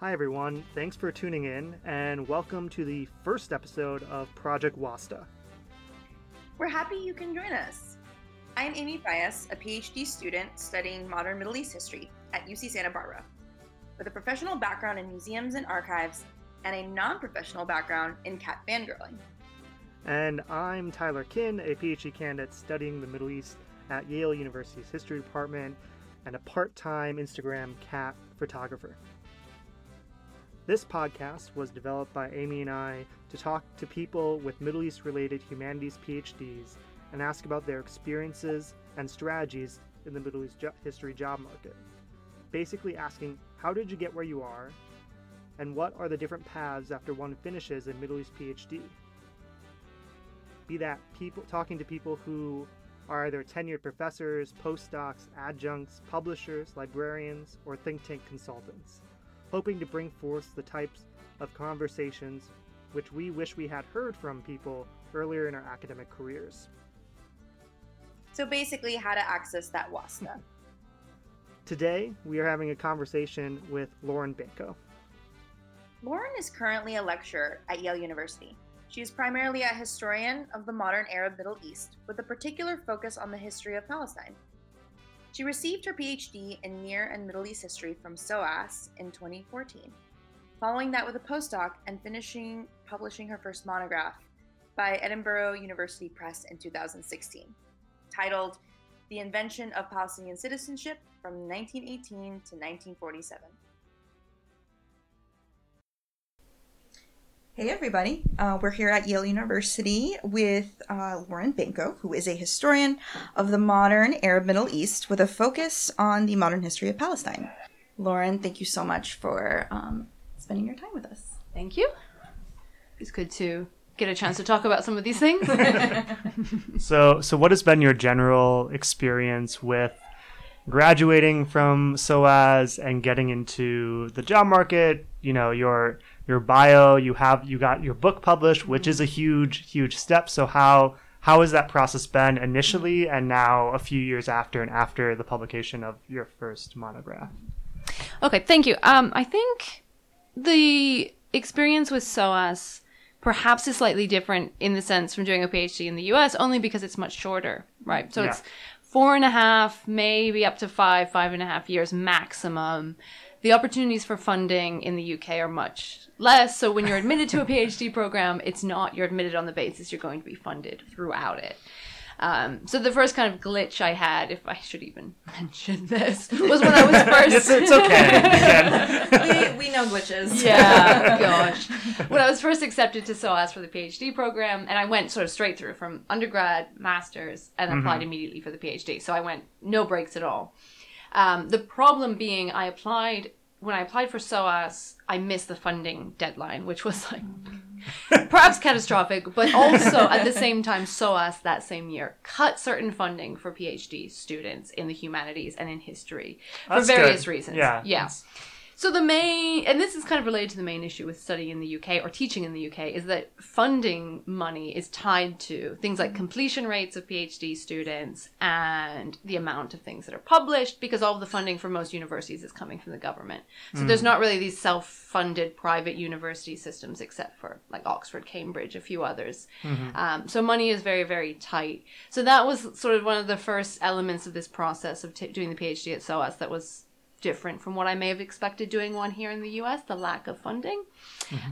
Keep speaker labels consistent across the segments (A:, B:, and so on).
A: Hi, everyone. Thanks for tuning in, and welcome to the first episode of Project Wasta.
B: We're happy you can join us. I'm Amy Bias, a PhD student studying modern Middle East history at UC Santa Barbara, with a professional background in museums and archives and a non professional background in cat fangirling.
A: And I'm Tyler Kinn, a PhD candidate studying the Middle East at Yale University's History Department and a part time Instagram cat photographer. This podcast was developed by Amy and I to talk to people with Middle East related humanities PhDs and ask about their experiences and strategies in the Middle East jo- history job market. Basically, asking how did you get where you are, and what are the different paths after one finishes a Middle East PhD? Be that people talking to people who are either tenured professors, postdocs, adjuncts, publishers, librarians, or think tank consultants, hoping to bring forth the types of conversations which we wish we had heard from people earlier in our academic careers.
B: So, basically, how to access that WASTA.
A: Today, we are having a conversation with Lauren Banko.
B: Lauren is currently a lecturer at Yale University. She is primarily a historian of the modern Arab Middle East, with a particular focus on the history of Palestine. She received her PhD in Near and Middle East history from SOAS in 2014, following that with a postdoc and finishing publishing her first monograph by Edinburgh University Press in 2016, titled The Invention of Palestinian Citizenship from 1918 to 1947.
C: Hey, everybody. Uh, we're here at Yale University with uh, Lauren Banko, who is a historian of the modern Arab Middle East with a focus on the modern history of Palestine. Lauren, thank you so much for um, spending your time with us.
D: Thank you. It's good to get a chance to talk about some of these things.
A: So, so what has been your general experience with graduating from SOAS and getting into the job market? You know, your your bio, you have you got your book published, which is a huge huge step. So how how has that process been initially and now a few years after and after the publication of your first monograph?
D: okay, thank you. Um, I think the experience with SOAS perhaps is slightly different in the sense from doing a PhD in the US, only because it's much shorter, right? So
A: Yeah.
D: it's four and a half, maybe up to five, five and a half years maximum. The opportunities for funding in the UK are much less. So when you're admitted to a PhD program, it's not you're admitted on the basis you're going to be funded throughout it. Um, so the first kind of glitch I had, if I should even mention this, was when I was first.
A: It's, it's okay.
C: We, we know glitches.
D: yeah, gosh. When I was first accepted to SOAS for the PhD program, and I went sort of straight through from undergrad, master's, and applied immediately for the PhD. So I went no breaks at all. Um, the problem being, I applied when I applied for SOAS, I missed the funding deadline, which was like perhaps catastrophic, but also at the same time, SOAS that same year cut certain funding for PhD students in the humanities and in history for
A: That's
D: various
A: good.
D: reasons.
A: Yeah.
D: yeah. So the main, and this is kind of related to the main issue with studying in the UK or teaching in the UK, is that funding money is tied to things like mm-hmm. completion rates of PhD students and the amount of things that are published, because all of the funding for most universities is coming from the government. So there's mm. not really these self-funded private university systems, except for like Oxford, Cambridge, a few others. Mm-hmm. Um, so money is very, very tight. So that was sort of one of the first elements of this process of t- doing the PhD at SOAS that was different from what I may have expected doing one here in the US, the lack of funding.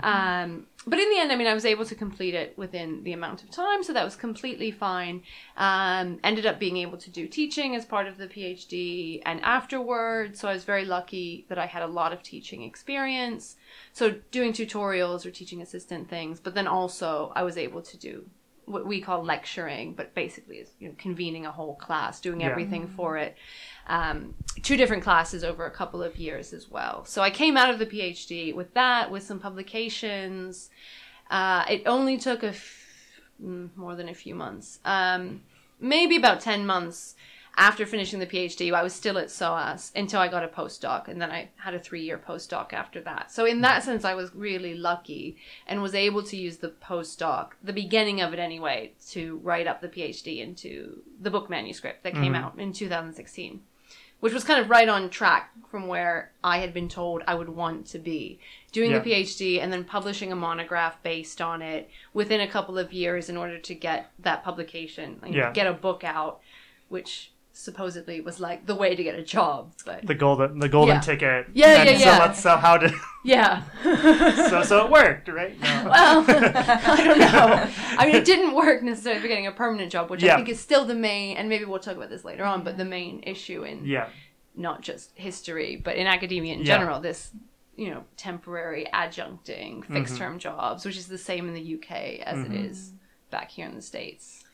D: Um, but in the end, I mean, I was able to complete it within the amount of time, so that was completely fine. Um, ended up being able to do teaching as part of the PhD and afterwards, so I was very lucky that I had a lot of teaching experience. So doing tutorials or teaching assistant things, but then also I was able to do what we call lecturing, but basically is you know, convening a whole class, doing
A: Yeah.
D: everything for it. Um, two different classes over a couple of years as well. So I came out of the PhD with that, with some publications. Uh, it only took a f- mm, more than a few months, um, maybe about ten months after finishing the PhD. I was still at SOAS until I got a postdoc, and then I had a three-year postdoc after that. So in that sense, I was really lucky and was able to use the postdoc, the beginning of it anyway, to write up the PhD into the book manuscript that came mm-hmm. out in 2016 which was kind of right on track from where I had been told I would want to be. Doing
A: Yeah.
D: a PhD and then publishing a monograph based on it within a couple of years in order to get that publication, like
A: Yeah.
D: get a book out, which supposedly was like the way to get a job. But
A: The golden the golden
D: Yeah.
A: ticket.
D: Yeah,
A: and
D: yeah,
A: so
D: yeah.
A: let's so how did
D: yeah.
A: so so it worked, right? No.
D: well, I don't know. I mean, it didn't work necessarily for getting a permanent job, which
A: Yeah.
D: I think is still the main, and maybe we'll talk about this later on, but the main issue in
A: yeah.
D: not just history, but in academia in
A: Yeah.
D: general, this, you know, temporary adjuncting, fixed term jobs, which is the same in the UK as
A: Mhm.
D: it is back here in the States.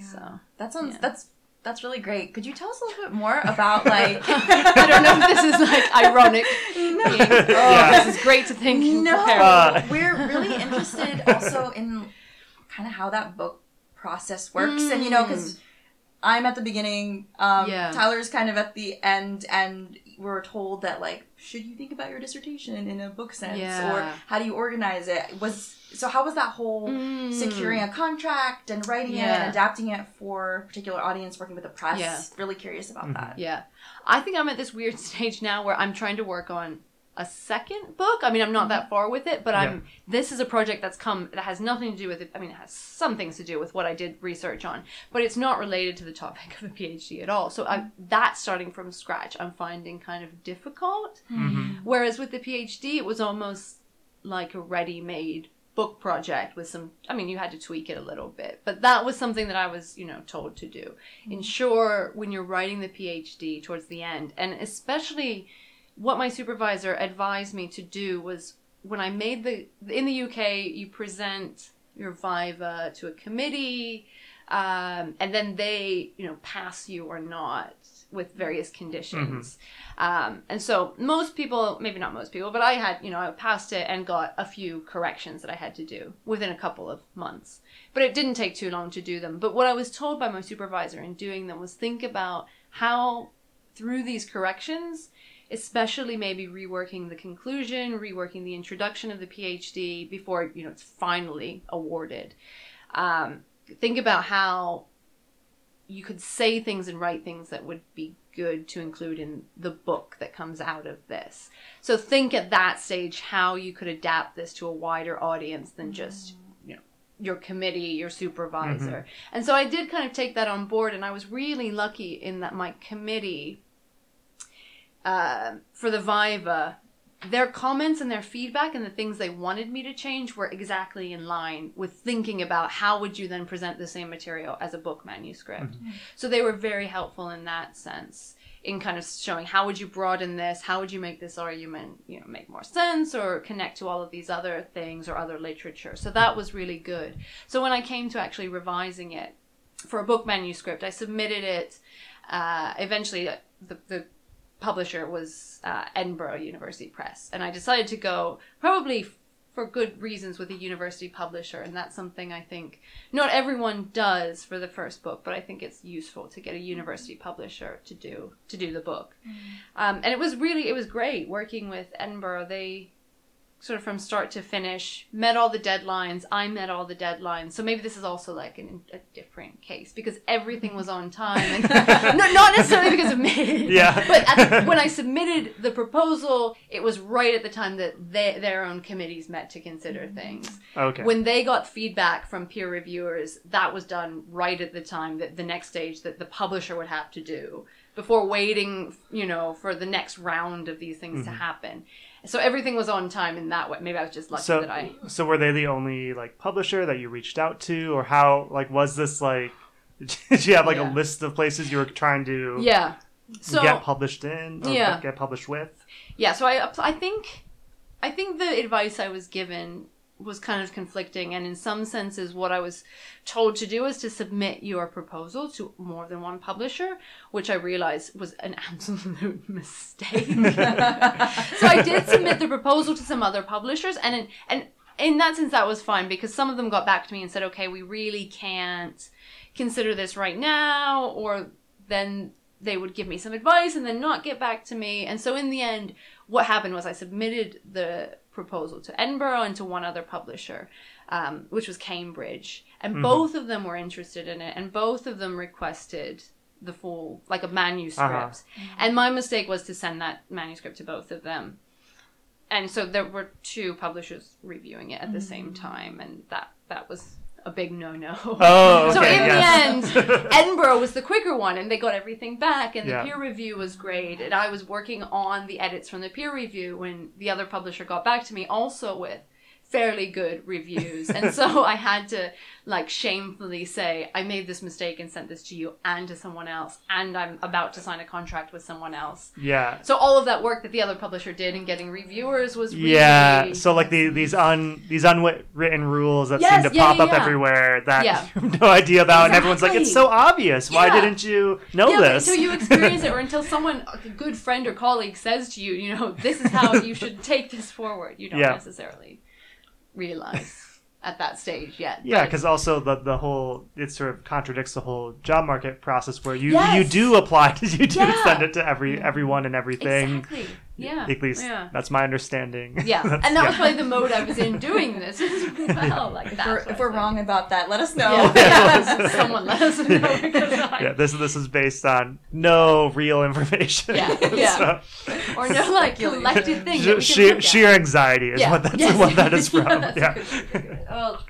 D: So,
C: That sounds
D: Yeah.
C: that's that's really great. Could you tell us a little bit more about like
D: I don't know if this is like ironic. being, oh,
A: Yeah.
D: this is great to think.
C: No.
A: Uh,
C: we're really interested also in kind of how that book process works, and you know, because I'm at the beginning, um,
D: Yeah.
C: Tyler's kind of at the end, and we're told that like, should you think about your dissertation in a book sense, or how do you organize it? Was so how was that whole
D: Mm.
C: securing a contract and writing it and adapting it for a particular audience, working with the press?
D: Yeah.
C: Really curious about
A: Mhm.
C: that.
D: Yeah. I think I'm at this weird stage now where I'm trying to work on a second book. I mean, I'm not that far with it, but I'm this is a project that's come that has nothing to do with it. I mean, it has some things to do with what I did research on, but it's not related to the topic of the PhD at all. So I that starting from scratch, I'm finding kind of difficult.
A: Mhm.
D: Whereas with the PhD, it was almost like a ready-made book project with some I mean, you had to tweak it a little bit, but that was something that I was, you know, told to do. Ensure when you're writing the PhD towards the end, and especially what my supervisor advised me to do was when I made the in the UK, you present your viva to a committee, um, and then they, you know, pass you or not with various conditions. Um, and so most people, maybe not most people, but I had, you know, I passed it and got a few corrections that I had to do within a couple of months. But it didn't take too long to do them. But what I was told by my supervisor in doing them was think about how through these corrections, especially maybe reworking the conclusion, reworking the introduction of the PhD before, you know, it's finally awarded. Um, think about how you could say things and write things that would be good to include in the book that comes out of this. So think at that stage how you could adapt this to a wider audience than just, you know, your committee, your supervisor. And so I did kind of take that on board and I was really lucky in that my committee uh, for the Viva their comments and their feedback and the things they wanted me to change were exactly in line with thinking about how would you then present the same material as a book manuscript. So they were very helpful in that sense in kind of showing how would you broaden this, how would you make this argument, you know, make more sense or connect to all of these other things or other literature. So that was really good. So when I came to actually revising it for a book manuscript, I submitted it uh, eventually uh, the, the publisher was uh, Edinburgh University Press, and I decided to go probably f- for good reasons with a university publisher, and that's something I think not everyone does for the first book, but I think it's useful to get a university publisher to do to do the book. Um, and it was really it was great working with Edinburgh. They sort of from start to finish met all the deadlines. I met all the deadlines. So maybe this is also like an, a different case because everything was on time, and no, not necessarily because of me.
A: Yeah.
D: But at the, when I submitted the proposal, it was right at the time that they, their own committees met to consider things.
A: Okay.
D: When they got feedback from peer reviewers, that was done right at the time that the next stage that the publisher would have to do before waiting, you know, for the next round of these things to mm-hmm. happen. So everything was on time in that way. Maybe I was just lucky
A: so
D: that I.
A: so were they the only like publisher that you reached out to or how like was this like did you have like
D: Yeah.
A: a list of places you were trying to
D: Yeah. So
A: get published in or
D: Yeah.
A: get published with
D: yeah so i i think i think the advice i was given was kind of conflicting and in some senses what i was told to do was to submit your proposal to more than one publisher which i realized was an absolute mistake so i did submit the proposal to some other publishers and in, and in that sense that was fine because some of them got back to me and said okay we really can't consider this right now or then they would give me some advice and then not get back to me. And so in the end, what happened was I submitted the proposal to Edinburgh and to one other publisher, um, which was Cambridge. And mm-hmm. both of them were interested in it and both of them requested the full like a manuscript. Uh-huh. Mm-hmm. And my mistake was to send that manuscript to both of them. And so there were two publishers reviewing it at the mm-hmm. same time and that that was a big no-no.
A: Oh, okay,
D: so in
A: yes.
D: the end, Edinburgh was the quicker one, and they got everything back, and
A: Yeah.
D: the peer review was great. And I was working on the edits from the peer review when the other publisher got back to me, also with fairly good reviews. and so I had to like shamefully say, I made this mistake and sent this to you and to someone else, and I'm about to sign a contract with someone else.
A: yeah.
D: So all of that work that the other publisher did in getting reviewers was really
A: Yeah, so like the, these un these unwritten rules that
D: Yes,
A: seem to
D: yeah,
A: pop
D: yeah,
A: up
D: yeah.
A: everywhere that you have no idea about, and everyone's like, "It's so obvious. Why didn't you know
D: yeah,
A: this?"
D: until you experience it, or until someone, a good friend or colleague, says to you, you know, this is how you should take this forward. You don't necessarily realize at that stage yet.
A: yeah, because also the the whole it sort of contradicts the whole job market process where you
D: Yes.
A: you do apply, you do
D: Yeah.
A: send it to every everyone and everything.
D: exactly. Yeah.
A: At least
D: Yeah.
A: that's my understanding.
D: Yeah, and that was probably the mode I was in doing this as well. Like
C: If
D: that.
C: we're, if we're wrong about that, let us know.
D: Yeah, yeah. someone let us know because I,
A: yeah, this this is based on no real information.
D: Yeah, yeah.
A: So-
D: or no like collected thing. that
A: sheer, sheer anxiety is
D: Yeah.
A: what that's
D: Yes.
A: what that is from.
D: Yeah, that's
A: yeah.
D: good way to. Oh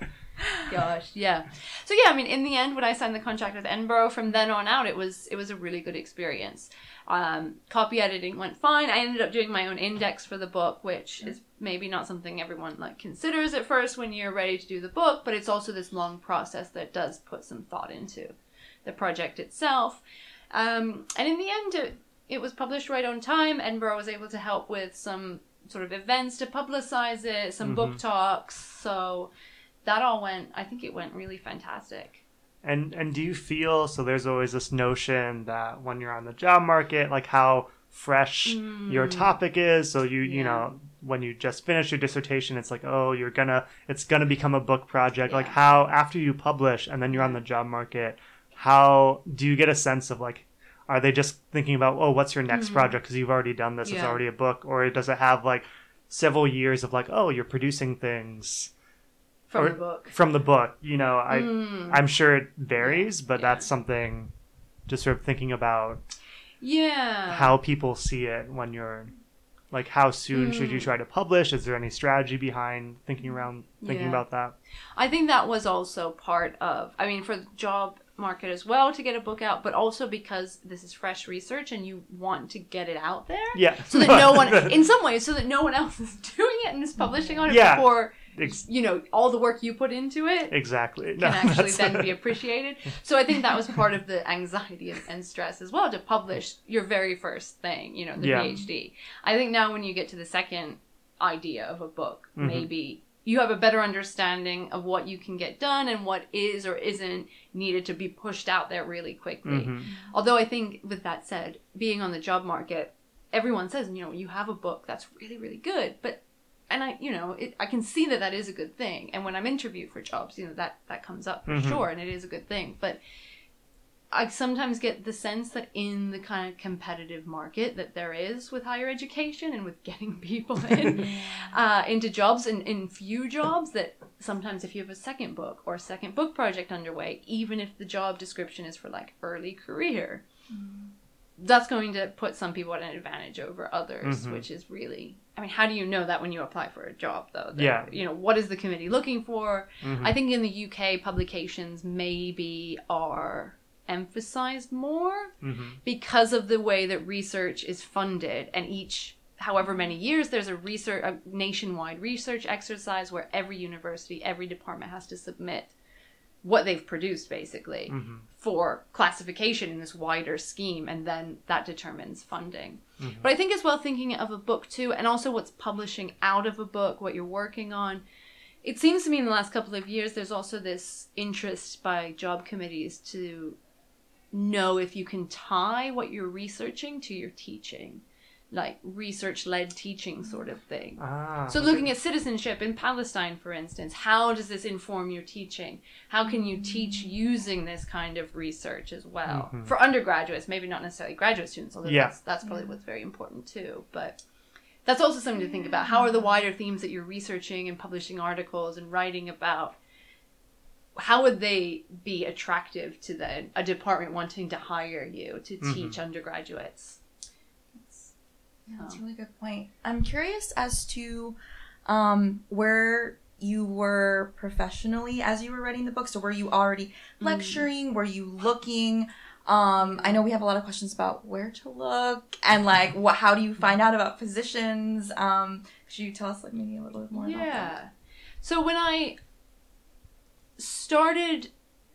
D: gosh, yeah. So yeah, I mean, in the end, when I signed the contract with Edinburgh, from then on out, it was it was a really good experience. Um, copy editing went fine. I ended up doing my own index for the book, which is maybe not something everyone like considers at first when you're ready to do the book, but it's also this long process that does put some thought into the project itself. Um, and in the end, it, it was published right on time. Edinburgh was able to help with some sort of events to publicize it, some book talks. So that all went, I think it went really fantastic.
A: And and do you feel so? There's always this notion that when you're on the job market, like how fresh your topic is. So you you
D: Mm.
A: Know when you just finish your dissertation, it's like oh you're gonna it's gonna become a book project. Like how after you publish and then you're on the job market, how do you get a sense of like are they just thinking about oh what's your next project because you've already done this it's
D: Mm-hmm.
A: Already a book or does it have like several years of like oh you're producing things
D: From
A: Or-
D: the book.
A: from the book you know i
D: Mm.
A: i'm sure it varies but
D: Yeah.
A: that's something just sort of thinking about
D: Yeah.
A: how people see it when you're like how soon should you
D: Mm.
A: try to publish is there any strategy behind thinking around thinking
D: Yeah.
A: about that
D: I think that was also part of, I mean, for the job market as well to get a book out, but also because this is fresh research and you want to get it out there.
A: yeah
D: So that no one, in some ways, so that no one else is doing it and is publishing on it
A: Yeah.
D: before,
A: Ex-
D: you know, all the work you put into it
A: exactly
D: can actually then be appreciated. So I think that was part of the anxiety and, and stress as well to publish your very first thing, you know, the
A: Yeah.
D: PhD. I think now when you get to the second idea of a book,
A: Mhm.
D: maybe you have a better understanding of what you can get done and what is or isn't needed to be pushed out there really quickly.
A: Mhm.
D: Although I think with that said, being on the job market, everyone says, you know, you have a book that's really, really good, but and I, you know, it, I can see that that is a good thing. And when I'm interviewed for jobs, you know, that that comes up for
A: Mhm.
D: sure, and it is a good thing. But I sometimes get the sense that in the kind of competitive market that there is with higher education and with getting people in uh, into jobs and in few jobs, that sometimes if you have a second book or a second book project underway, even if the job description is for like early career, that's going to put some people at an advantage over others,
A: Mhm.
D: which is really. I mean, how do you know that when you apply for a job, though? That,
A: Yeah.
D: You know, what is the committee looking for?
A: Mhm.
D: I think in the UK, publications maybe are emphasized more
A: Mhm.
D: because of the way that research is funded and each however many years there's a research a nationwide research exercise where every university every department has to submit what they've produced basically
A: Mhm.
D: for classification in this wider scheme and then that determines funding
A: Mhm.
D: but i think as well thinking of a book too and also what's publishing out of a book what you're working on it seems to me in the last couple of years there's also this interest by job committees to know if you can tie what you're researching to your teaching like research led teaching sort of thing
A: Ah,
D: so
A: okay.
D: looking at citizenship in Palestine, for instance, how does this inform your teaching? How can you teach using this kind of research as well
A: Mhm.
D: for undergraduates? Maybe not necessarily graduate students, although
A: Yeah.
D: that's that's probably what's very important too. But that's also something to think about. How are the wider themes that you're researching and publishing articles and writing about? how would they be attractive to the a department wanting to hire you to
A: Mhm.
D: teach undergraduates?
C: Yeah, that's a really good point. I'm curious as to um, where you were professionally as you were writing the book. So, were you already lecturing? Were you looking? Um, I know we have a lot of questions about where to look and like what. How do you find out about positions? Um, could you tell us like maybe a little bit more about that?
D: Yeah. So when I started,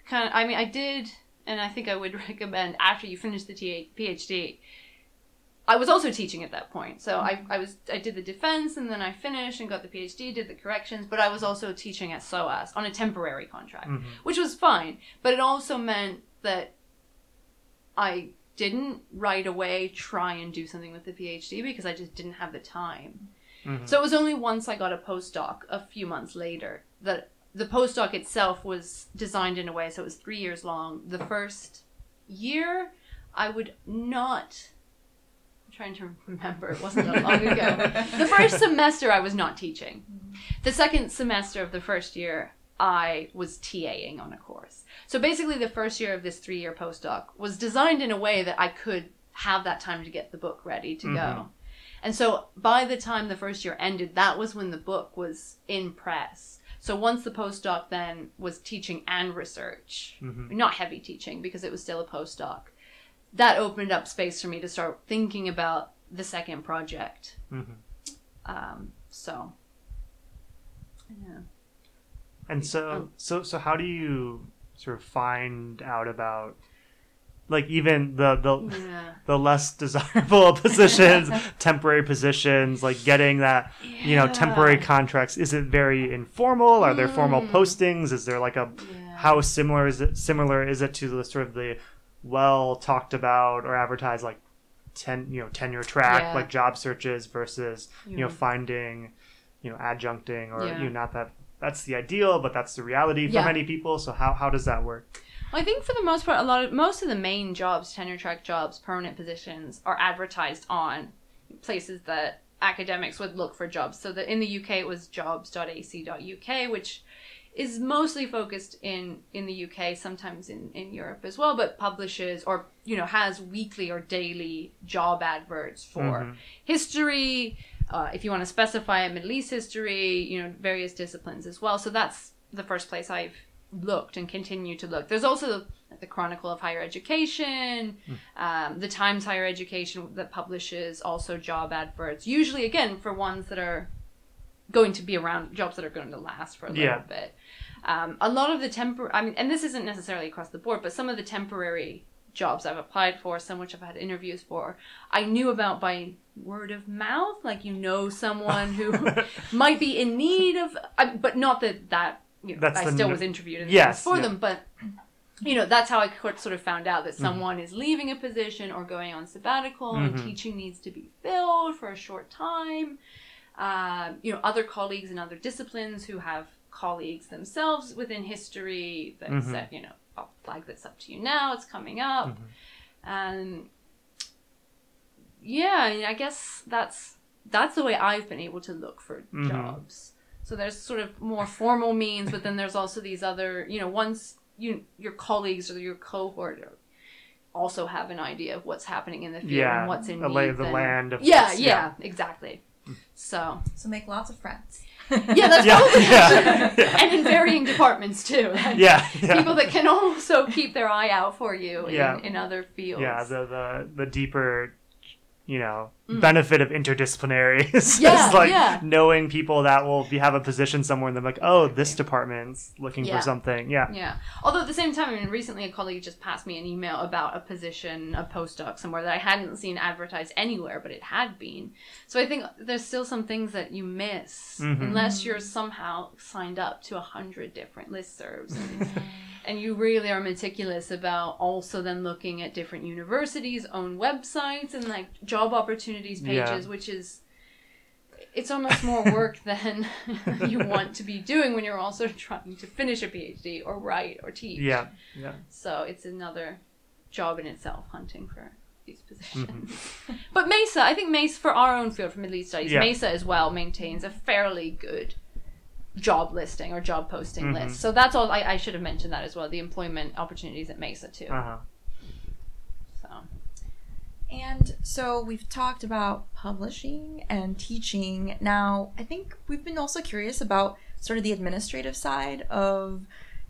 D: kind of, I mean, I did, and I think I would recommend after you finish the PhD. I was also teaching at that point, so I, I was I did the defense and then I finished and got the PhD, did the corrections, but I was also teaching at SOAS on a temporary contract,
A: Mhm.
D: which was fine. But it also meant that I didn't right away try and do something with the PhD because I just didn't have the time.
A: Mhm.
D: So it was only once I got a postdoc a few months later that the postdoc itself was designed in a way so it was three years long. The first year, I would not. Trying to remember. It wasn't that long ago. The first semester, I was not teaching. The second semester of the first year, I was TAing on a course. So basically, the first year of this three year postdoc was designed in a way that I could have that time to get the book ready to
A: Mhm.
D: go. And so by the time the first year ended, that was when the book was in press. So once the postdoc then was teaching and research,
A: Mhm.
D: not heavy teaching because it was still a postdoc, that opened up space for me to start thinking about the second project.
A: Mhm.
D: Um, so, yeah.
A: And so,
D: Oh.
A: so, so, how do you sort of find out about, like, even the the
D: Yeah.
A: the less desirable positions, temporary positions, like getting that, you know, temporary contracts? Is it very informal? Are there formal
D: Mm.
A: postings? Is there like a
D: Yeah.
A: how similar is it similar is it to the sort of the well talked about or advertised like ten you know tenure track
D: Yeah.
A: like job searches versus you know finding you know adjuncting or
D: Yeah.
A: you know not that that's the ideal but that's the reality for many people so how how does that work
D: I think for the most part, a lot of most of the main jobs, tenure track jobs, permanent positions, are advertised on places that academics would look for jobs. So that in the UK it was jobs.ac.uk, which is mostly focused in in the UK, sometimes in in Europe as well, but publishes or you know has weekly or daily job adverts for
A: Mhm.
D: history. Uh, if you want to specify it, Middle East history, you know, various disciplines as well. So that's the first place I've looked and continue to look. There's also the, the Chronicle of Higher Education, um, the Times Higher Education that publishes also job adverts. Usually, again, for ones that are going to be around, jobs that are going to last for a little
A: Yeah.
D: bit. Um, a lot of the temporary, I mean, and this isn't necessarily across the board, but some of the temporary jobs I've applied for, some which I've had interviews for, I knew about by word of mouth. Like you know someone who might be in need of, I, but not that that you know, I still
A: n-
D: was interviewed and
A: Yes,
D: for
A: yeah.
D: them, but you know that's how I sort of found out
A: Mm-hmm.
D: that someone is leaving a position or going on sabbatical and
A: Mhm.
D: teaching needs to be filled for a short time. Um, you know, other colleagues in other disciplines who have colleagues themselves within history that
A: Mhm.
D: said, you know, I'll flag this up to you now. It's coming up,
A: Mhm.
D: and yeah, I, mean, I guess that's that's the way I've been able to look for
A: Mhm.
D: jobs. So there's sort of more formal means, but then there's also these other, you know, once you your colleagues or your cohort are- also have an idea of what's happening in the field
A: Yeah,
D: and what's in
A: the lay of the land of
D: yeah, yeah,
A: yeah.
D: exactly. So
C: So make lots of friends.
D: yeah, that's
A: Yeah,
D: probably
A: yeah, yeah.
D: and in varying departments too.
A: yeah, yeah.
D: People that can also keep their eye out for you
A: Yeah.
D: in, in other fields.
A: yeah the, the the deeper you know
D: Mm.
A: benefit of interdisciplinary is
D: Yeah,
A: just like
D: yeah.
A: knowing people that will be, have a position somewhere and they're like oh this department's looking
D: Yeah.
A: for something yeah
D: Yeah. Although at the same time, I mean, recently a colleague just passed me an email about a position, a postdoc somewhere that I hadn't seen advertised anywhere, but it had been. So I think there's still some things that you miss
A: Mhm.
D: unless you're somehow signed up to a hundred different listservs. And, and you really are meticulous about also then looking at different universities' own websites and like job opportunities
A: Yeah.
D: pages, which is it's almost more work than you want to be doing when you're also trying to finish a PhD or write or teach.
A: yeah yeah
D: So it's another job in itself hunting for these positions.
A: Mm-hmm.
D: But Mesa, I think Mesa for our own field for Middle East studies,
A: Yeah.
D: Mesa as well maintains a fairly good job listing or job posting
A: Mhm.
D: list. So that's all. I, I should have mentioned that as well. The employment opportunities at Mesa too.
A: Uh-huh.
C: And so we've talked about publishing and teaching. Now, I think we've been also curious about sort of the administrative side of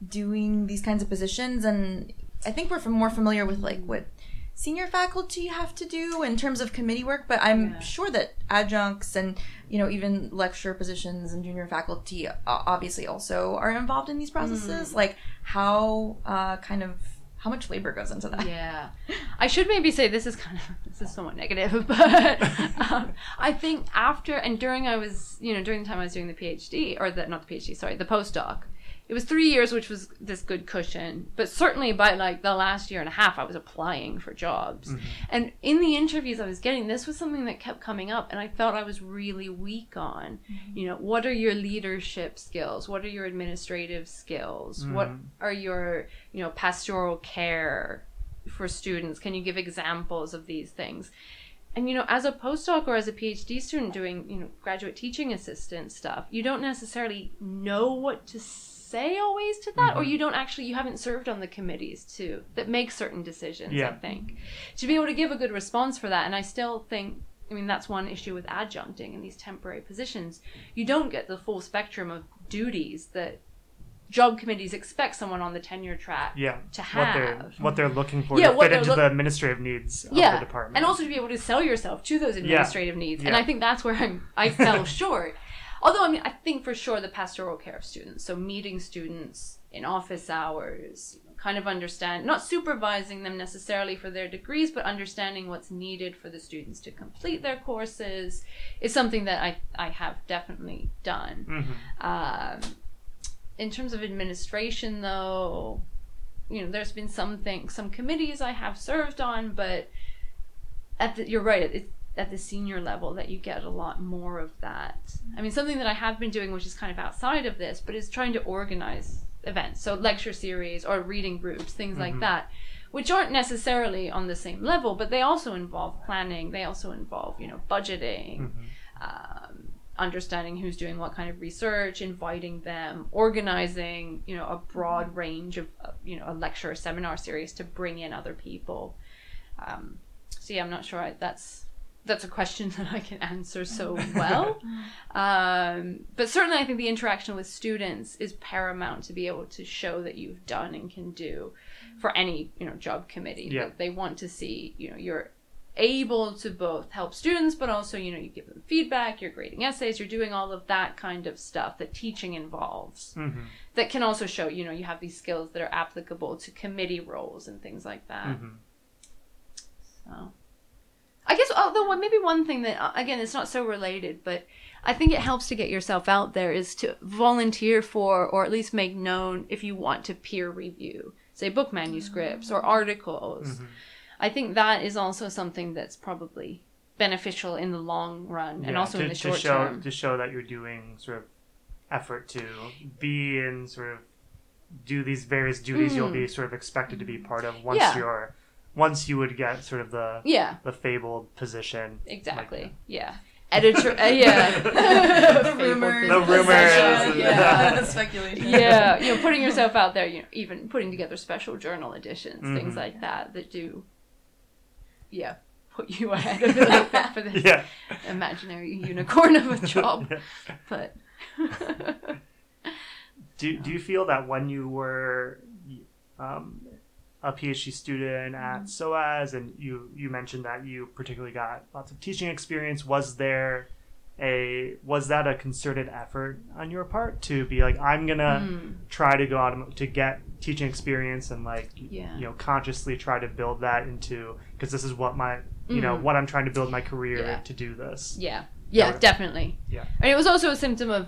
C: doing these kinds of positions. And I think we're more familiar with like what senior faculty have to do in terms of committee work, but I'm
D: Yeah.
C: sure that adjuncts and, you know, even lecturer positions and junior faculty obviously also are involved in these processes. Like, how uh, kind of. How much labor goes into that?
D: Yeah, I should maybe say this is kind of this is somewhat negative, but um, I think after and during I was you know during the time I was doing the PhD or the not the PhD sorry the postdoc, it was three years which was this good cushion, but certainly by like the last year and a half I was applying for jobs, and in the interviews I was getting this was something that kept coming up, and I felt I was really weak on, you know, what are your leadership skills, what are your administrative skills, what
A: Mhm.
D: are your you know pastoral care for students? Can you give examples of these things? And you know as a postdoc or as a phd student doing you know graduate teaching assistant stuff you don't necessarily know what to say always to that or
A: Mhm.
D: you don't actually you haven't served on the committees too that make certain decisions i think to be able to give a good response for that and i still think i mean that's one issue with adjuncting in these temporary positions you don't get the full spectrum of duties that job committees expect someone on the tenure track
A: Yeah.
D: to
A: What they're
D: have.
A: what they're looking for
D: Yeah,
A: to fit into
D: look-
A: the administrative needs of
D: yeah
A: the department.
D: and also to be able to sell yourself to those administrative needs and i think that's where i'm i fell short although i mean i think for sure the pastoral care of students so meeting students in office hours kind of understand not supervising them necessarily for their degrees but understanding what's needed for the students to complete their courses is something that i i have definitely done
A: Mhm.
D: um, in terms of administration, though, you know, there's been some things, some committees I have served on, but at the, you're right, it's at the senior level that you get a lot more of that. I mean, something that I have been doing, which is kind of outside of this, but is trying to organize events, so lecture series or reading groups, things like
A: Mhm.
D: that. Which aren't necessarily on the same level, but they also involve planning. They also involve, you know, budgeting
A: Mhm.
D: um, understanding who's doing what kind of research, inviting them, organizing, you know, a broad range of, you know, a lecture or seminar series to bring in other people. Um, so yeah, I'm not sure I, that's that's a question that I can answer so well. um, but certainly, I think the interaction with students is paramount to be able to show that you've done and can do for any you know job committee.
A: Yeah.
D: They want to see you know you're able to both help students but also you know you give them feedback you're grading essays you're doing all of that kind of stuff that teaching involves
A: Mhm.
D: that can also show you know you have these skills that are applicable to committee roles and things like that
A: Mhm.
D: so i guess although maybe one thing that uh, again it's not so related but i think it helps to get yourself out there is to volunteer for or at least make known if you want to peer review say book manuscripts or articles
A: Mhm.
D: I think that is also something that's probably beneficial in the long run and
A: Yeah,
D: also
A: to,
D: in the
A: to
D: short
A: show
D: term.
A: to show that you're doing sort of effort to be in sort of do these various duties you'll be sort of expected to be part of once
D: Mm. Yeah.
A: you're once you would get sort of the
D: Yeah,
A: the fabled position
D: exactly.
A: Like
D: yeah. Editor, uh, yeah.
C: the
D: Fabled
C: rumors,
A: The rumors,
D: edition,
A: yeah.
D: yeah.
C: speculation.
D: yeah, you know, putting yourself out there, you know, even putting together special journal editions, things
A: Mhm.
D: like that, that do, yeah, put you ahead of the for this
A: yeah
D: imaginary unicorn of a job.
A: Yeah.
D: But
A: Do, do you feel that when you were um, a PhD student
D: Mm-hmm.
A: at SOAS and you, you mentioned that you particularly got lots of teaching experience, was there a was that a concerted effort on your part to be like I'm gonna
D: Mm.
A: try to go out to get teaching experience and like
D: Yeah.
A: you know consciously try to build that into because this is what my you know
D: Mhm.
A: what I'm trying to build my career
D: Yeah.
A: to do this.
D: Yeah, yeah, definitely.
A: Yeah.
D: and it was also a symptom of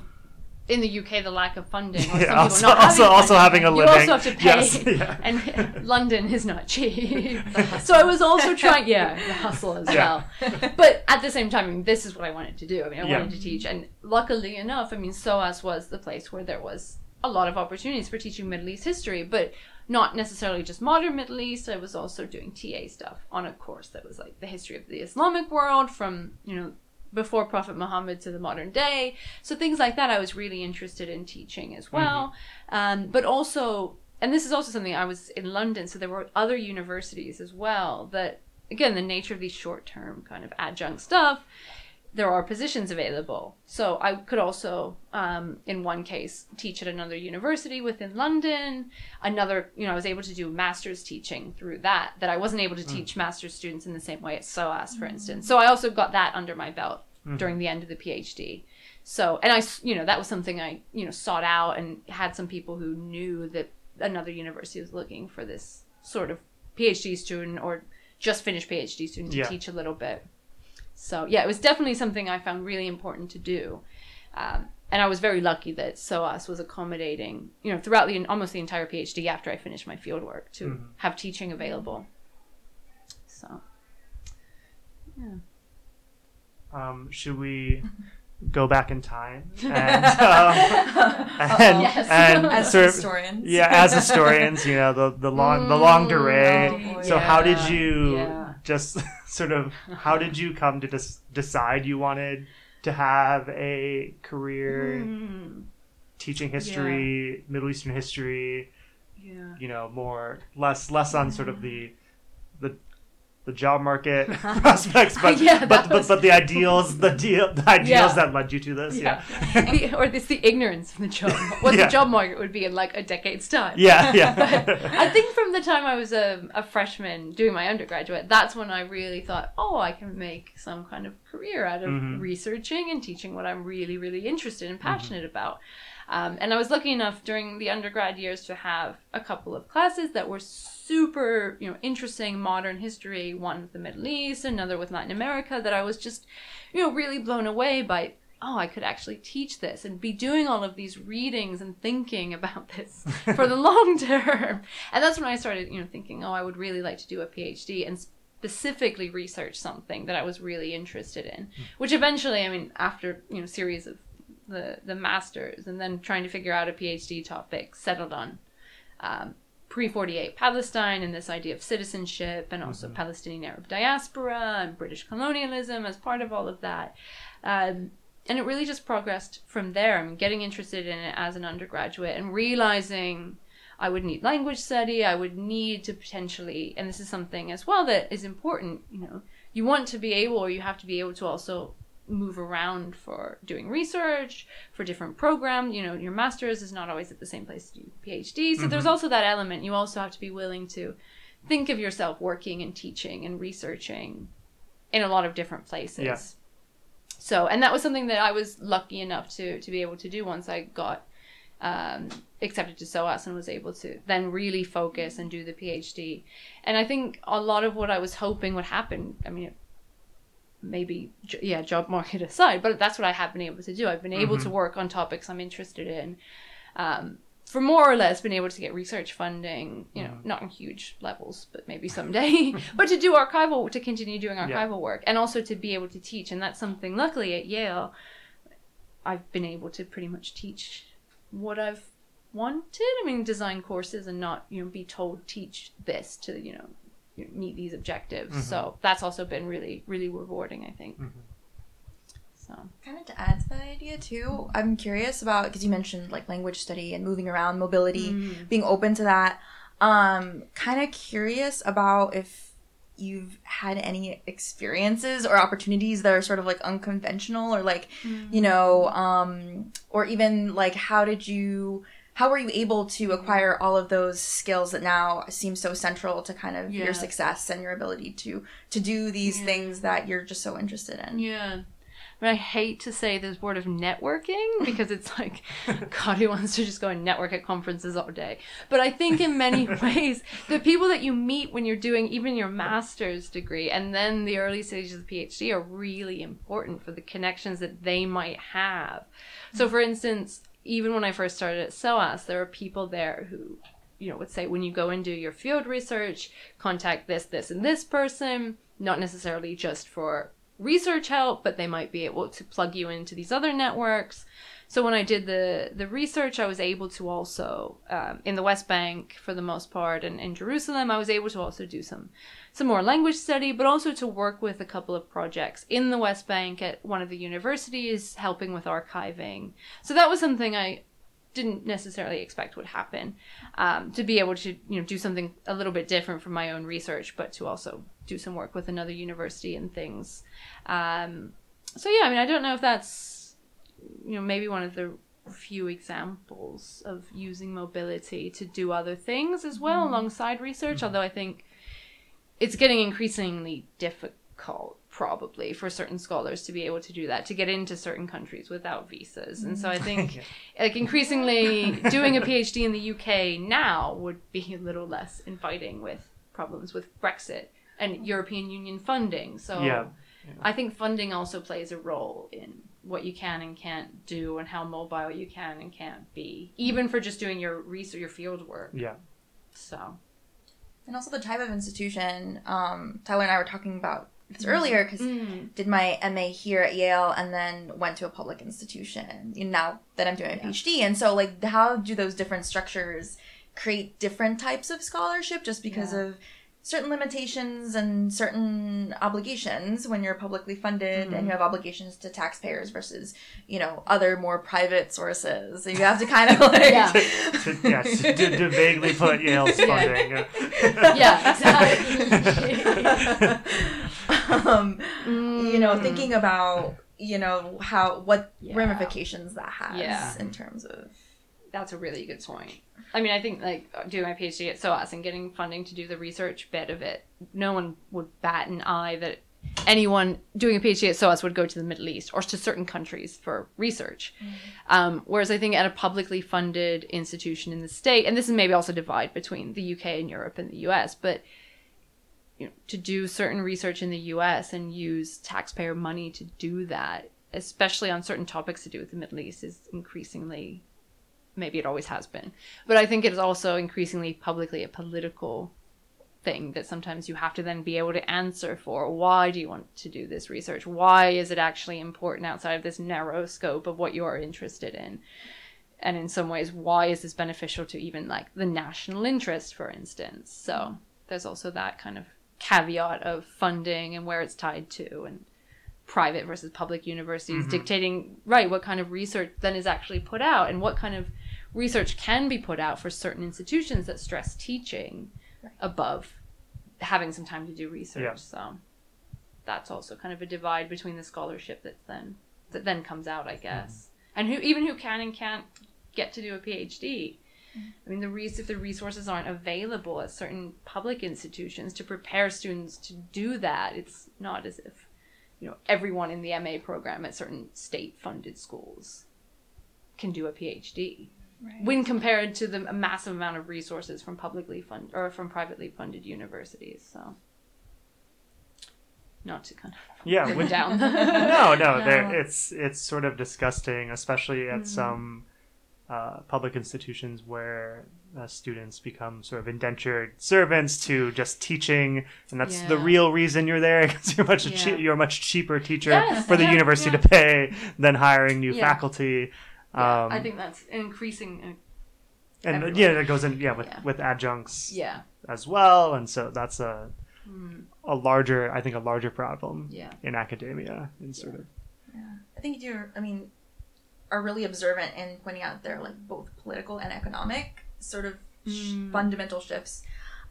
D: in the UK the lack of funding. Or some
A: Yeah,
D: people
A: also,
D: not
A: also,
D: having
A: also having a living.
D: you also have to pay,
A: Yes, yeah.
D: and London is not cheap. so I was also trying, yeah, the hustle as
A: Yeah.
D: well. But at the same time, I mean, this is what I wanted to do. I mean, I
A: Yeah.
D: wanted to teach, and luckily enough, I mean, SOAS was the place where there was a lot of opportunities for teaching Middle East history, but not necessarily just modern Middle East. I was also doing TA stuff on a course that was like the history of the Islamic world from, you know, before Prophet Muhammad to the modern day. So things like that I was really interested in teaching as well. Um, but also, and this is also something I was in London, so there were other universities as well that, again, the nature of these short term kind of adjunct stuff there are positions available. So I could also, um, in one case, teach at another university within London. Another, you know, I was able to do master's teaching through that, that I wasn't able to mm. teach master's students in the same way at SOAS, for mm. instance. So I also got that under my belt mm-hmm. during the end of the PhD. So, and I, you know, that was something I, you know, sought out and had some people who knew that another university was looking for this sort of PhD student or just finished PhD student to
A: Yeah.
D: teach a little bit. So yeah, it was definitely something I found really important to do, um, and I was very lucky that SOAS was accommodating, you know, throughout the almost the entire PhD after I finished my fieldwork to
A: Mhm.
D: have teaching available. So yeah.
A: Um, should we go back in time and, um, and,
D: Yes.
A: and
C: As
A: sort of-
C: historians.
A: yeah, as historians, you know the the long the long
D: Mm,
A: durée.
C: oh,
A: so how did you
D: yeah.
A: Just sort of how did you come to dis- decide you wanted to have a career
D: Mm,
A: teaching history, Middle Eastern history?
D: yeah.
A: You know, more less less on sort of the the job market prospects, but
D: Yeah,
A: but,
D: that
A: but but the ideals the deal the ideals
D: Yeah.
A: that led you to this. Yeah,
D: The- or it's the ignorance of the job, what
A: Yeah.
D: the job market would be in like a decade's time.
A: yeah, yeah.
D: I think from the time I was a, a freshman doing my undergraduate, that's when I really thought, oh, I can make some kind of career out of
A: Mhm.
D: researching and teaching what I'm really, really interested and passionate about. Um, and I was lucky enough during the undergrad years to have a couple of classes that were super, you know, interesting modern history. One with the Middle East, another with Latin America. That I was just, you know, really blown away by. Oh, I could actually teach this and be doing all of these readings and thinking about this for the long term. And that's when I started, you know, thinking, oh, I would really like to do a PhD and specifically research something that I was really interested in. Hmm. Which eventually, I mean, after you know, series of the the masters and then trying to figure out a PhD topic, settled on um, pre forty eight Palestine and this idea of citizenship and also Palestinian Arab diaspora and British colonialism as part of all of that. Um, and it really just progressed from there. I mean, getting interested in it as an undergraduate and realizing I would need language study. I would need to potentially, and this is something as well that is important. You know, you want to be able, or you have to be able to also move around for doing research for different programs. You know, your master's is not always at the same place as your PhD. So there's also that element. You also have to be willing to think of yourself working and teaching and researching in a lot of different places.
A: Yeah.
D: So, and that was something that I was lucky enough to to be able to do once I got um, accepted to SOAS and was able to then really focus and do the PhD. And I think a lot of what I was hoping would happen, I mean, maybe, yeah, job market aside, but that's what I have been able to do. I've been able to work on topics I'm interested in. Um, for more or less been able to get research funding, you know, not in huge levels, but maybe someday, but to do archival, to continue doing archival
A: Yeah.
D: work and also to be able to teach. And that's something, luckily at Yale, I've been able to pretty much teach what I've wanted. I mean, design courses and not, you know, be told teach this to, you know, you know, meet these objectives. So that's also been really, really rewarding, I think. So,
C: Kind of to add to that idea too, I'm curious about because you mentioned like language study and moving around, mobility, being open to that. Um, kind of curious about if you've had any experiences or opportunities that are sort of like unconventional or like you know um or even like how did you how were you able to acquire all of those skills that now seem so central to kind of
D: Yeah.
C: your success and your ability to to do these
D: Yeah.
C: things that you're just so interested in
D: Yeah. I mean, I hate to say this word of networking because it's like, God, who wants to just go and network at conferences all day? But I think in many ways, the people that you meet when you're doing even your master's degree and then the early stages of the PhD are really important for the connections that they might have. So, mm-hmm. for instance, even when I first started at SOAS, there were people there who you know, would say when you go and do your field research, contact this, this, and this person, not necessarily just for research help, but they might be able to plug you into these other networks. So when I did the the research, I was able to also um, in the West Bank for the most part, and in Jerusalem, I was able to also do some some more language study, but also to work with a couple of projects in the West Bank at one of the universities, helping with archiving. So that was something I didn't necessarily expect would happen. Um, to be able to you know do something a little bit different from my own research, but to also do some work with another university and things. Um, so yeah, I mean, I don't know if that's you know maybe one of the few examples of using mobility to do other things as well
A: Mm-hmm.
D: alongside research although i think it's getting increasingly difficult probably for certain scholars to be able to do that to get into certain countries without visas and so i think
A: Yeah.
D: like increasingly doing a phd in the uk now would be a little less inviting with problems with brexit and european union funding so
A: Yeah.
D: I think funding also plays a role in what you can and can't do and how mobile you can and can't be, even for just doing your research, your field work.
A: Yeah.
D: So,
C: And also the type of institution. Um, Tyler and I were talking about this earlier because did my MA here at Yale and then went to a public institution. You know, now that I'm doing a PhD, and so like, how do those different structures create different types of scholarship just because
D: Yeah.
C: of certain limitations and certain obligations when you're publicly funded and you have obligations to taxpayers versus you know other more private sources so you have to kind of like
D: Yeah.
A: to, yes, to, to vaguely put Yale's
D: Yeah.
A: funding.
D: Yeah, exactly.
C: um, you know
D: Mm.
C: thinking about you know how what
D: Yeah.
C: ramifications that has
D: Yeah.
C: in terms of
D: that's a really good point. I mean, I think like doing my PhD at SOAS and getting funding to do the research bit of it, no one would bat an eye that anyone doing a PhD at SOAS would go to the Middle East or to certain countries for research. Um, whereas I think at a publicly funded institution in the state, and this is maybe also divide between the UK and Europe and the US, but you know, to do certain research in the US and use taxpayer money to do that, especially on certain topics to do with the Middle East, is increasingly maybe it always has been. But I think it is also increasingly publicly a political thing that sometimes you have to then be able to answer for. Why do you want to do this research? Why is it actually important outside of this narrow scope of what you're interested in? And in some ways, why is this beneficial to even like the national interest, for instance? So there's also that kind of caveat of funding and where it's tied to and private versus public universities mm-hmm. dictating right what kind of research then is actually put out and what kind of research can be put out for certain institutions that stress teaching above having some time to do research.
A: Yeah.
D: so that's also kind of a divide between the scholarship that then that then comes out i mm-hmm. guess. And who even who can and can't get to do a phd mm-hmm. I mean, the res- if the resources aren't available at certain public institutions to prepare students to do that, it's not as if you know everyone in the MA program at certain state-funded schools can do a PhD. When compared to the massive amount of resources from publicly funded or from privately funded universities, so not to kind of
A: Yeah,
D: put down.
A: no, no,
D: No.
A: it's it's sort of disgusting, especially
D: Mm-hmm.
A: at some uh, public institutions where uh, students become sort of indentured servants to just teaching, and that's the real reason you're there because you're much a
D: Yeah.
A: chea- you're a much cheaper teacher
D: Yes,
A: for the
D: yeah,
A: university
D: yeah.
A: to pay than hiring new
D: Yeah.
A: faculty.
D: Yeah,
A: Um,
D: I think that's increasing. uh,
A: and
D: everyone.
A: yeah, it goes in yeah with
D: Yeah.
A: with adjuncts
D: Yeah,
A: as well, and so that's a
D: Mm,
A: a larger I think a larger problem
D: yeah.
A: in academia in sort of Yeah,
C: I think you're, I mean, are really observant in pointing out there like both political and economic sort of sh-
D: Mm.
C: fundamental shifts,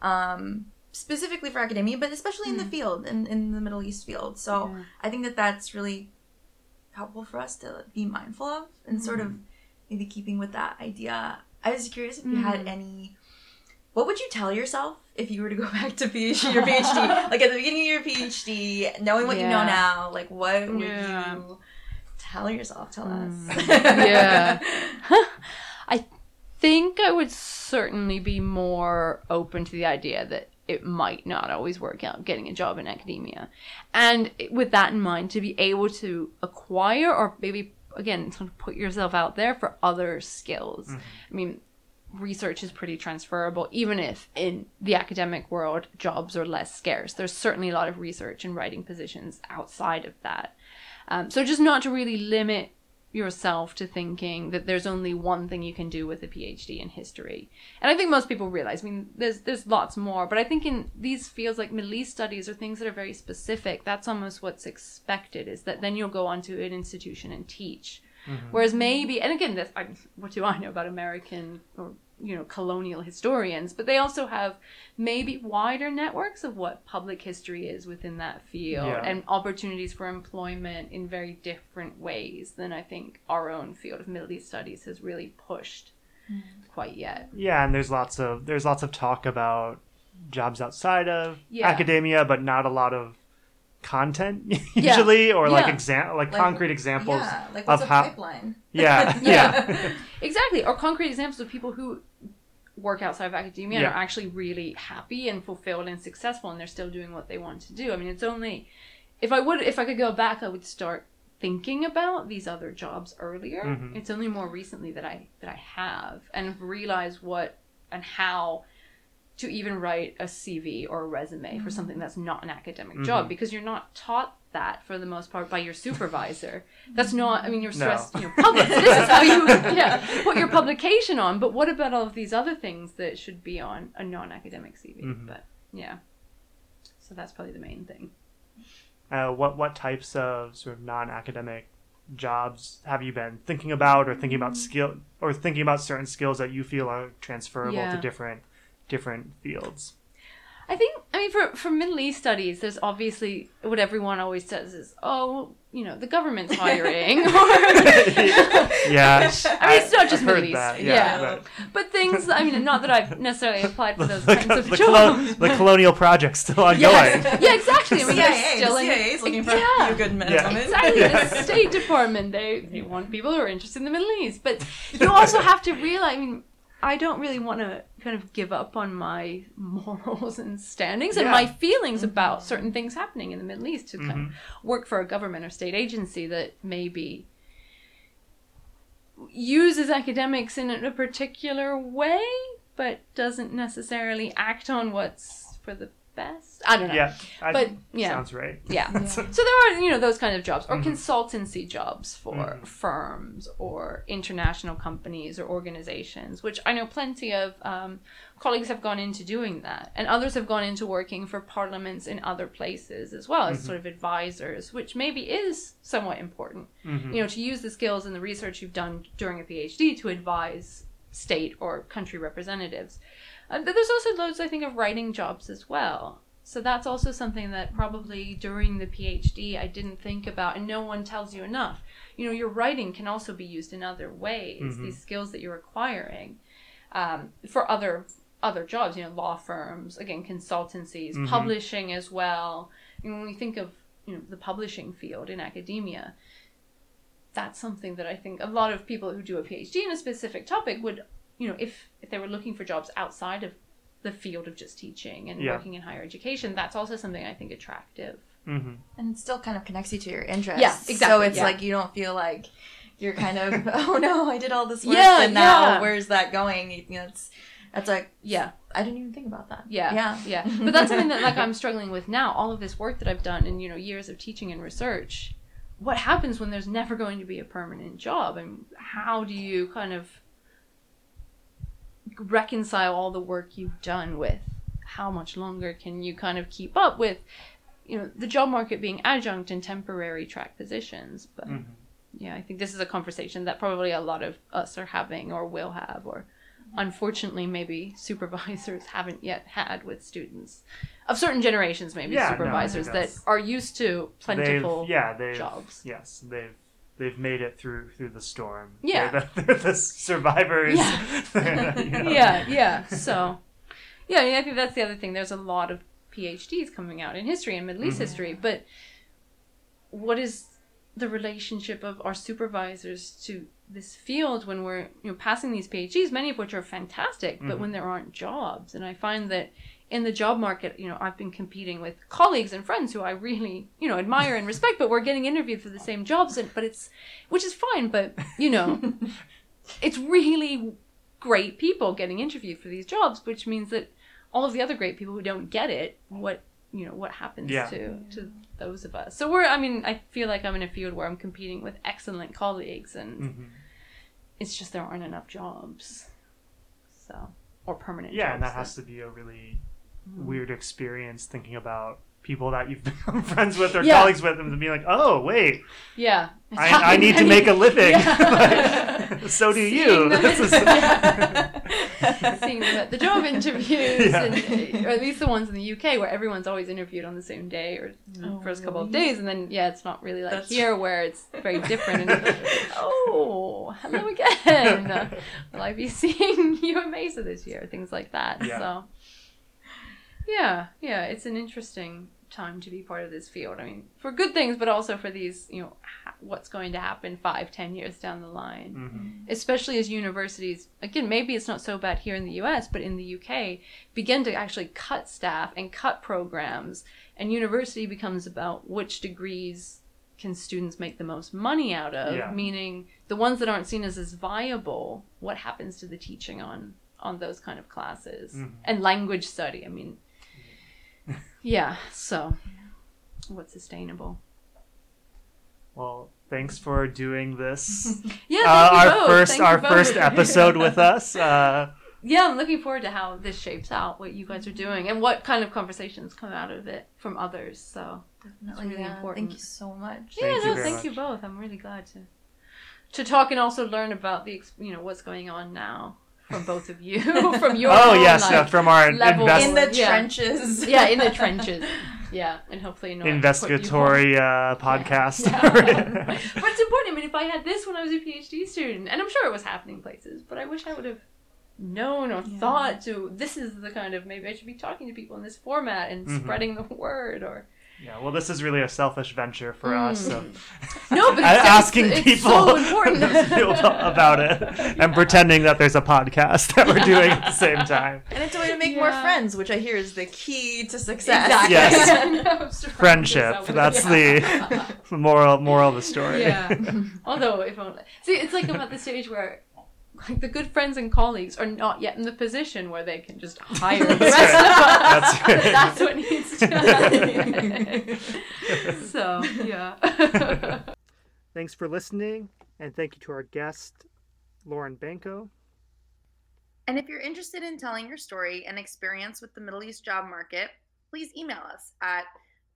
C: um, specifically for academia, but especially in the field, in, in the Middle East field. So
D: Yeah.
C: I think that that's really helpful for us to be mindful of and sort of maybe keeping with that idea. I was curious if you had
D: Mm.
C: any. What would you tell yourself if you were to go back to PhD, your PhD? like at the beginning of your PhD, knowing what you know now, like what would
D: Yeah.
C: you tell yourself? Tell us.
D: Yeah. I think I would certainly be more open to the idea that it might not always work out getting a job in academia. And with that in mind, to be able to acquire or maybe, again, sort of put yourself out there for other skills. I mean, research is pretty transferable, even if in the academic world jobs are less scarce. There's certainly a lot of research and writing positions outside of that. Um, so just not to really limit yourself to thinking that there's only one thing you can do with a PhD in history. And I think most people realize, I mean, there's there's lots more, but I think in these fields like Middle East studies or things that are very specific, that's almost what's expected is that then you'll go on to an institution and teach. Mm-hmm. Whereas maybe, and again, this, I'm, what do I know about American or you know colonial historians? But they also have maybe wider networks of what public history is within that field
A: Yeah.
D: and opportunities for employment in very different ways than I think our own field of Middle East studies has really pushed mm-hmm. quite yet.
A: Yeah, and there's lots of there's lots of talk about jobs outside of
D: Yeah.
A: academia, but not a lot of content
D: Yeah.
A: usually, or like
D: Yeah.
A: exam like,
C: Like-
A: concrete examples
C: Yeah, like
A: of
C: a
A: how.
C: pipeline?
A: Yeah, yeah,
D: Exactly. Or concrete examples of people who work outside of academia and are actually really happy and fulfilled and successful and they're still doing what they want to do. I mean, it's only if I would if I could go back, I would start thinking about these other jobs earlier.
A: Mhm.
D: It's only more recently that I that I have and have realized what and how to even write a CV or a resume for something that's not an academic job
A: Mhm.
D: because you're not taught that for the most part by your supervisor. That's not. I mean, you're
A: No.
D: stressed. You know, public. this is how you yeah put your publication on. But what about all of these other things that should be on a non-academic CV?
A: Mhm.
D: But yeah, so that's probably the main thing.
A: Uh, what what types of sort of non-academic jobs have you been thinking about, or thinking about skill, or thinking about certain skills that you feel are transferable
D: Yeah.
A: to different different fields?
D: I think, I mean, for, for Middle East studies, there's obviously what everyone always says is, oh, you know, the government's hiring.
A: Yeah,
D: I mean, it's not just
A: I've
D: Middle East.
A: that,
D: yeah.
A: yeah, but-
D: But things, I mean, not that I've necessarily applied for those
A: the,
D: kinds of
A: the,
D: jobs.
A: colo- the colonial project's still ongoing.
D: Yes. Yeah, exactly. I mean, they're
C: CIA,
D: still
C: the
D: in-
C: CIA is looking for
D: Yeah.
C: a few good men
A: Yeah.
C: and women.
D: Exactly,
A: Yeah.
D: the State Department. They, they want people who are interested in the Middle East. But you also have to realize, I mean, I don't really want to kind of give up on my morals and standings and my feelings about certain things happening in the Middle East to kind
A: Mhm.
D: of work for a government or state agency that maybe uses academics in a particular way, but doesn't necessarily act on what's for the best. I don't know.
A: Yeah, I,
D: But, yeah.
A: sounds right.
D: Yeah.
C: Yeah.
D: So there are, you know, those kind of jobs or
A: Mhm.
D: consultancy jobs for
A: Mhm.
D: firms or international companies or organizations, which I know plenty of um, colleagues have gone into doing that. And others have gone into working for parliaments in other places as well as
A: Mhm.
D: sort of advisors, which maybe is somewhat important.
A: Mhm.
D: You know, to use the skills and the research you've done during a PhD to advise state or country representatives. Uh, but there's also loads, I think, of writing jobs as well. So that's also something that probably during the PhD I didn't think about, and no one tells you enough. You know, your writing can also be used in other ways.
A: Mhm.
D: These skills that you're acquiring um, for other other jobs. You know, law firms, again, consultancies,
A: Mhm.
D: publishing as well. Know, when we think of you know the publishing field in academia, that's something that I think a lot of people who do a PhD in a specific topic would, you know, if if they were looking for jobs outside of the field of just teaching and
A: Yeah.
D: working in higher education, that's also something I think attractive.
A: Mhm.
C: And it still kind of connects you to your interests.
D: Yeah,
C: So it's
D: yeah.
C: like you don't feel like you're kind of, oh no, I did all this work,
D: Yeah,
C: and now
D: yeah.
C: where's that going? You know, it's that's like
D: Yeah,
C: I didn't even think about that.
D: yeah,
C: yeah,
D: yeah. But that's something that like I'm struggling with now. All of this work that I've done and you know years of teaching and research. What happens when there's never going to be a permanent job? And how do you kind of reconcile all the work you've done with how much longer can you kind of keep up with you know the job market being adjunct and temporary track positions but
A: Mhm.
D: yeah i think this is a conversation that probably a lot of us are having or will have or unfortunately maybe supervisors haven't yet had with students of certain generations maybe
A: Yeah,
D: supervisors
A: think
D: that are used to plentiful
A: They've, yeah, they've
D: jobs
A: yes, they've they've made it through through the storm.
D: Yeah.
A: they're the, they're the survivors.
D: Yeah.
A: you know.
D: yeah yeah so yeah I, mean, I think that's the other thing there's a lot of phds coming out in history and middle east
A: Mhm.
D: history but what is the relationship of our supervisors to this field when we're you know passing these phds many of which are fantastic but
A: Mhm.
D: when there aren't jobs and i find that in the job market you know i've been competing with colleagues and friends who i really you know admire and respect but we're getting interviewed for the same jobs and but it's which is fine but you know it's really great people getting interviewed for these jobs, which means that all of the other great people who don't get it, what you know, what happens
A: Yeah.
D: to to those of us. So we're, I mean, I feel like I'm in a field where I'm competing with excellent colleagues, and
A: Mhm.
D: it's just there aren't enough jobs. So or permanent.
A: Yeah, and that
D: jobs
A: has to be a really. Weird experience thinking about people that you've become friends with or
D: Yeah.
A: colleagues with and to be like, oh, wait,
D: Yeah,
A: I, I need to make a living.
D: Yeah.
A: Like, so do you.
D: Seeing them,
A: is-
D: Seeing them at the job interviews,
A: Yeah.
D: and, or at least the ones in the UK where everyone's always interviewed on the same day or the
C: Oh,
D: first couple of days, and then yeah, it's not really like
C: That's-
D: here where it's very different. And oh, hello again. Will I be seeing you at MESA this year? Things like that.
A: Yeah.
D: So yeah, yeah, it's an interesting time to be part of this field. I mean, for good things, but also for these, you know, ha- what's going to happen five, ten years down the line
A: Mhm.
D: especially as universities again maybe it's not so bad here in the US but in the UK begin to actually cut staff and cut programs and university becomes about which degrees can students make the most money out of
A: Yeah.
D: meaning the ones that aren't seen as as viable what happens to the teaching on on those kind of classes
A: Mhm.
D: and language study i mean yeah so what's sustainable
A: Well, thanks for doing this.
D: yeah
A: uh,
D: you
A: our
D: both.
A: first
D: Thank you
A: our
D: both.
A: first episode with us. Uh,
D: yeah, I'm looking forward to how this shapes out, what you guys are doing, and what kind of conversations come out of it from others. So
C: Definitely,
D: really
C: yeah.
D: important.
C: Thank you so much.
A: Thank
D: yeah,
A: you
D: no,
A: very
D: thank
A: much.
D: you both. I'm really glad to to talk and also learn about the you know what's going on now from both of you from your
A: oh
D: own,
A: yes,
D: like,
A: uh, from our
D: level
A: invest-
C: In the
D: Yeah.
C: trenches.
D: yeah in the trenches. Yeah, and hopefully not put
A: investigatory uh, podcast.
D: Yeah. but it's important. I mean, if I had this when I was a PhD student, and I'm sure it was happening places, but I wish I would have known or
C: Yeah.
D: thought to this is the kind of maybe I should be talking to people in this format and
A: Mhm.
D: spreading the word or
A: yeah, well, this is really a selfish venture for us. So. Mm.
D: No, but
A: A-
D: it's-
A: asking
D: it's
A: people
D: so important.
A: about it
D: Yeah.
A: and pretending that there's a podcast that we're doing at the same time.
C: And it's a way to make more friends, which I hear is the key to success.
D: Exactly.
A: Yes.
D: No,
A: friendship. That's
D: yeah.
A: The moral moral of the story.
D: Yeah. Although, if only. See, it's like I'm at the stage where. Like the good friends and colleagues are not yet in the position where they can just hire the rest
A: right.
D: of us.
A: That's right.
D: That's what needs to happen. so yeah.
A: Thanks for listening, and thank you to our guest, Lauren Banko.
B: And if you're interested in telling your story and experience with the Middle East job market, please email us at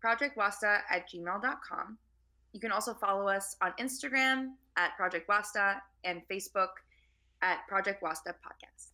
B: projectwasta at gmail.com. You can also follow us on Instagram at Project Wasta and Facebook at Project Wasta Podcast.